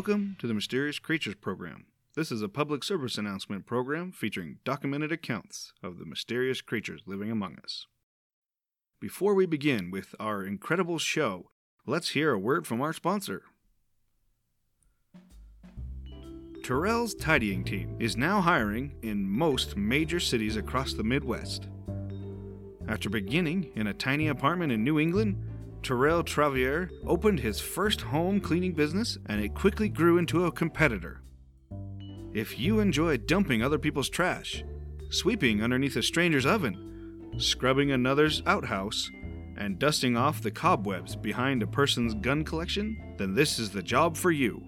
Welcome to the Mysterious Creatures Program. This is a public service announcement program featuring documented accounts of the mysterious creatures living among us. Before we begin with our incredible show, let's hear a word from our sponsor. Terrell's Tidying Team is now hiring in most major cities across the Midwest. After beginning in a tiny apartment in New England, Terrell Travier opened his first home cleaning business and it quickly grew into a competitor. If you enjoy dumping other people's trash, sweeping underneath a stranger's oven, scrubbing another's outhouse, and dusting off the cobwebs behind a person's gun collection, then this is the job for you.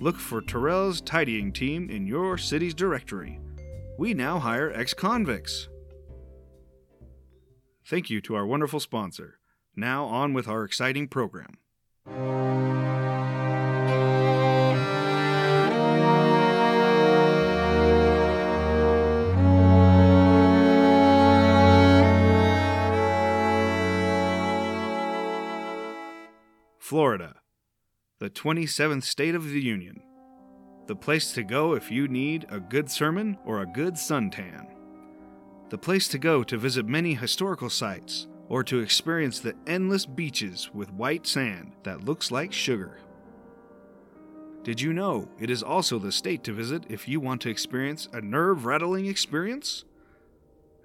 Look for Terrell's tidying team in your city's directory. We now hire ex convicts. Thank you to our wonderful sponsor. Now, on with our exciting program. Florida, the 27th state of the Union. The place to go if you need a good sermon or a good suntan. The place to go to visit many historical sites or to experience the endless beaches with white sand that looks like sugar. Did you know it is also the state to visit if you want to experience a nerve rattling experience?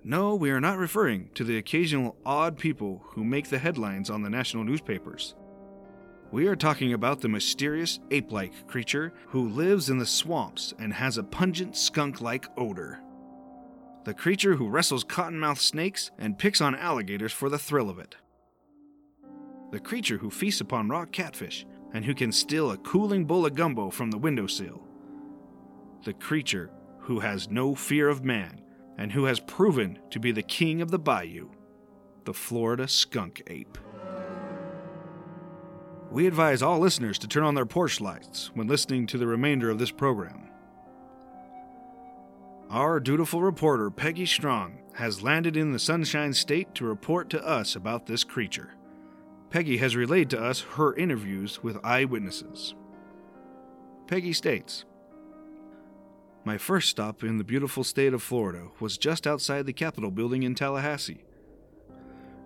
No, we are not referring to the occasional odd people who make the headlines on the national newspapers. We are talking about the mysterious ape like creature who lives in the swamps and has a pungent skunk like odor. The creature who wrestles cottonmouth snakes and picks on alligators for the thrill of it. The creature who feasts upon raw catfish and who can steal a cooling bowl of gumbo from the windowsill. The creature who has no fear of man and who has proven to be the king of the bayou. The Florida skunk ape. We advise all listeners to turn on their porch lights when listening to the remainder of this program. Our dutiful reporter, Peggy Strong, has landed in the Sunshine State to report to us about this creature. Peggy has relayed to us her interviews with eyewitnesses. Peggy states My first stop in the beautiful state of Florida was just outside the Capitol building in Tallahassee.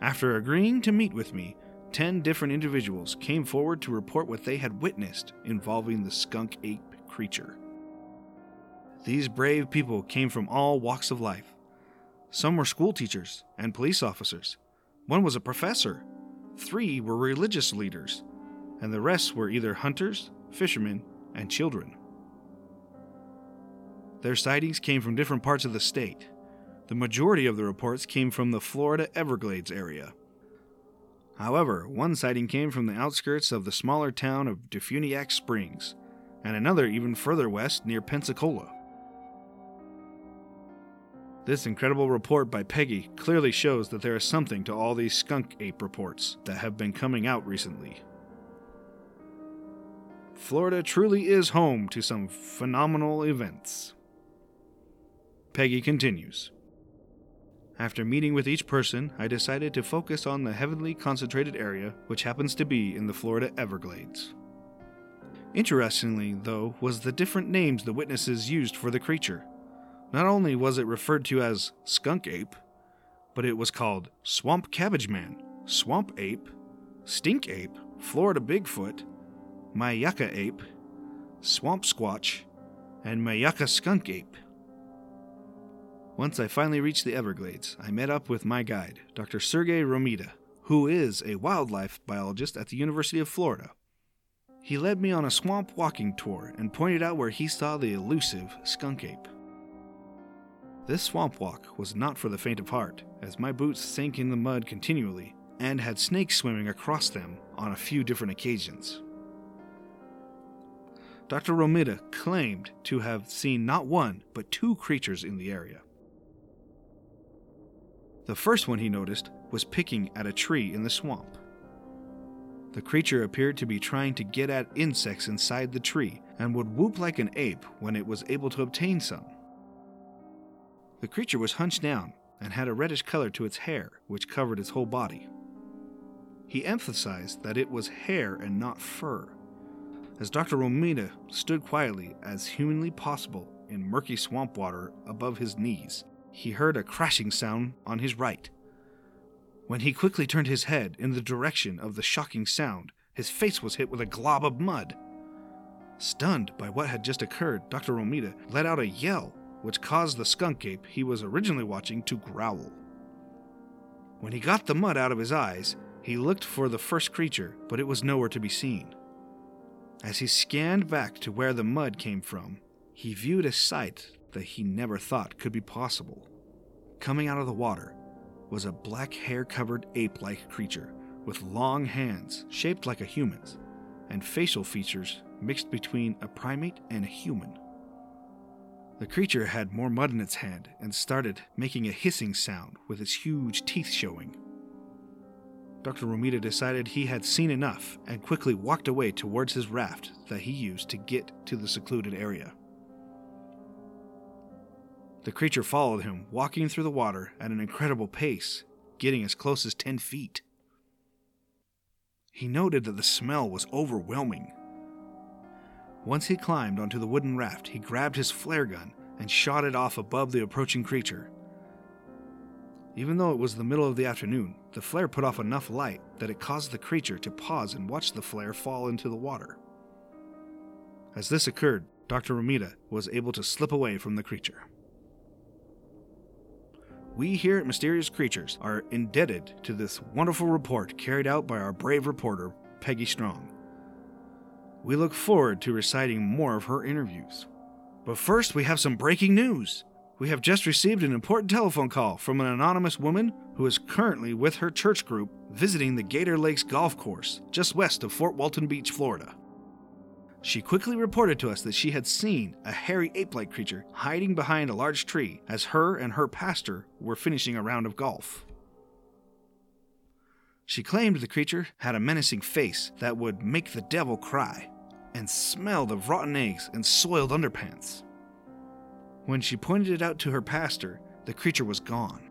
After agreeing to meet with me, Ten different individuals came forward to report what they had witnessed involving the skunk ape creature. These brave people came from all walks of life. Some were school teachers and police officers. One was a professor. Three were religious leaders. And the rest were either hunters, fishermen, and children. Their sightings came from different parts of the state. The majority of the reports came from the Florida Everglades area. However, one sighting came from the outskirts of the smaller town of Defuniak Springs, and another even further west near Pensacola. This incredible report by Peggy clearly shows that there is something to all these skunk ape reports that have been coming out recently. Florida truly is home to some phenomenal events. Peggy continues. After meeting with each person, I decided to focus on the heavily concentrated area, which happens to be in the Florida Everglades. Interestingly, though, was the different names the witnesses used for the creature. Not only was it referred to as skunk ape, but it was called swamp cabbage man, swamp ape, stink ape, Florida Bigfoot, Myakka ape, swamp squatch, and Myakka skunk ape. Once I finally reached the Everglades, I met up with my guide, Dr. Sergei Romita, who is a wildlife biologist at the University of Florida. He led me on a swamp walking tour and pointed out where he saw the elusive skunk ape. This swamp walk was not for the faint of heart, as my boots sank in the mud continually and had snakes swimming across them on a few different occasions. Dr. Romita claimed to have seen not one, but two creatures in the area. The first one he noticed was picking at a tree in the swamp. The creature appeared to be trying to get at insects inside the tree and would whoop like an ape when it was able to obtain some. The creature was hunched down and had a reddish color to its hair, which covered its whole body. He emphasized that it was hair and not fur. As Dr. Romita stood quietly as humanly possible in murky swamp water above his knees, he heard a crashing sound on his right. When he quickly turned his head in the direction of the shocking sound, his face was hit with a glob of mud. Stunned by what had just occurred, Dr. Romita let out a yell, which caused the skunk ape he was originally watching to growl. When he got the mud out of his eyes, he looked for the first creature, but it was nowhere to be seen. As he scanned back to where the mud came from, he viewed a sight that he never thought could be possible. Coming out of the water was a black hair covered ape like creature with long hands shaped like a human's and facial features mixed between a primate and a human. The creature had more mud in its hand and started making a hissing sound with its huge teeth showing. Dr. Romita decided he had seen enough and quickly walked away towards his raft that he used to get to the secluded area. The creature followed him, walking through the water at an incredible pace, getting as close as 10 feet. He noted that the smell was overwhelming. Once he climbed onto the wooden raft, he grabbed his flare gun and shot it off above the approaching creature. Even though it was the middle of the afternoon, the flare put off enough light that it caused the creature to pause and watch the flare fall into the water. As this occurred, Dr. Romita was able to slip away from the creature. We here at Mysterious Creatures are indebted to this wonderful report carried out by our brave reporter, Peggy Strong. We look forward to reciting more of her interviews. But first, we have some breaking news. We have just received an important telephone call from an anonymous woman who is currently with her church group visiting the Gator Lakes Golf Course just west of Fort Walton Beach, Florida. She quickly reported to us that she had seen a hairy ape like creature hiding behind a large tree as her and her pastor were finishing a round of golf. She claimed the creature had a menacing face that would make the devil cry and smelled of rotten eggs and soiled underpants. When she pointed it out to her pastor, the creature was gone.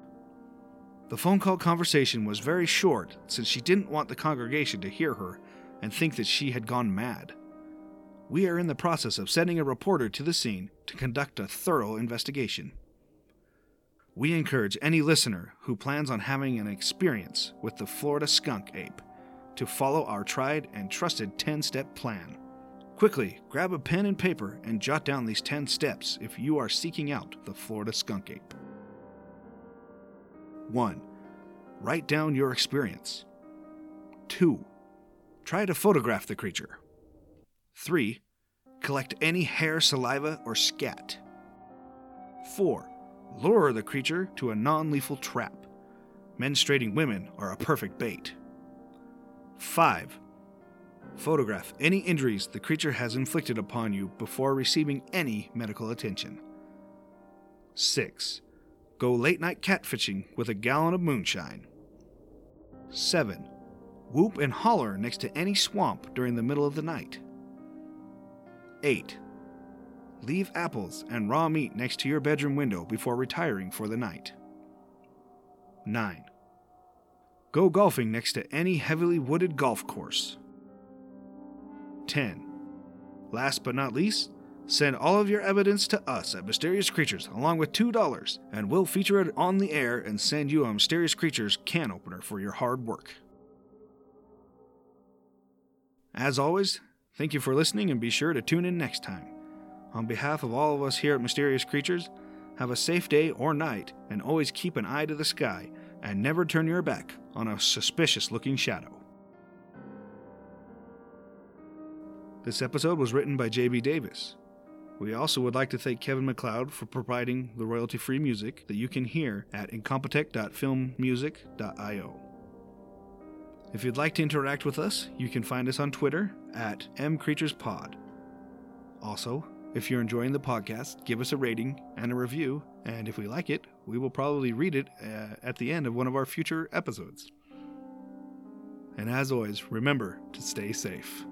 The phone call conversation was very short since she didn't want the congregation to hear her and think that she had gone mad we are in the process of sending a reporter to the scene to conduct a thorough investigation. We encourage any listener who plans on having an experience with the Florida skunk ape to follow our tried and trusted 10 step plan. Quickly, grab a pen and paper and jot down these 10 steps if you are seeking out the Florida skunk ape. 1. Write down your experience. 2. Try to photograph the creature. 3. Collect any hair, saliva, or scat. 4. Lure the creature to a non lethal trap. Menstruating women are a perfect bait. 5. Photograph any injuries the creature has inflicted upon you before receiving any medical attention. 6. Go late night catfishing with a gallon of moonshine. 7. Whoop and holler next to any swamp during the middle of the night. 8. Leave apples and raw meat next to your bedroom window before retiring for the night. 9. Go golfing next to any heavily wooded golf course. 10. Last but not least, send all of your evidence to us at Mysterious Creatures along with $2, and we'll feature it on the air and send you a Mysterious Creatures can opener for your hard work. As always, Thank you for listening and be sure to tune in next time. On behalf of all of us here at Mysterious Creatures, have a safe day or night and always keep an eye to the sky and never turn your back on a suspicious looking shadow. This episode was written by J.B. Davis. We also would like to thank Kevin MacLeod for providing the royalty free music that you can hear at incompetech.filmmusic.io. If you'd like to interact with us, you can find us on Twitter at mcreaturespod. Also, if you're enjoying the podcast, give us a rating and a review, and if we like it, we will probably read it uh, at the end of one of our future episodes. And as always, remember to stay safe.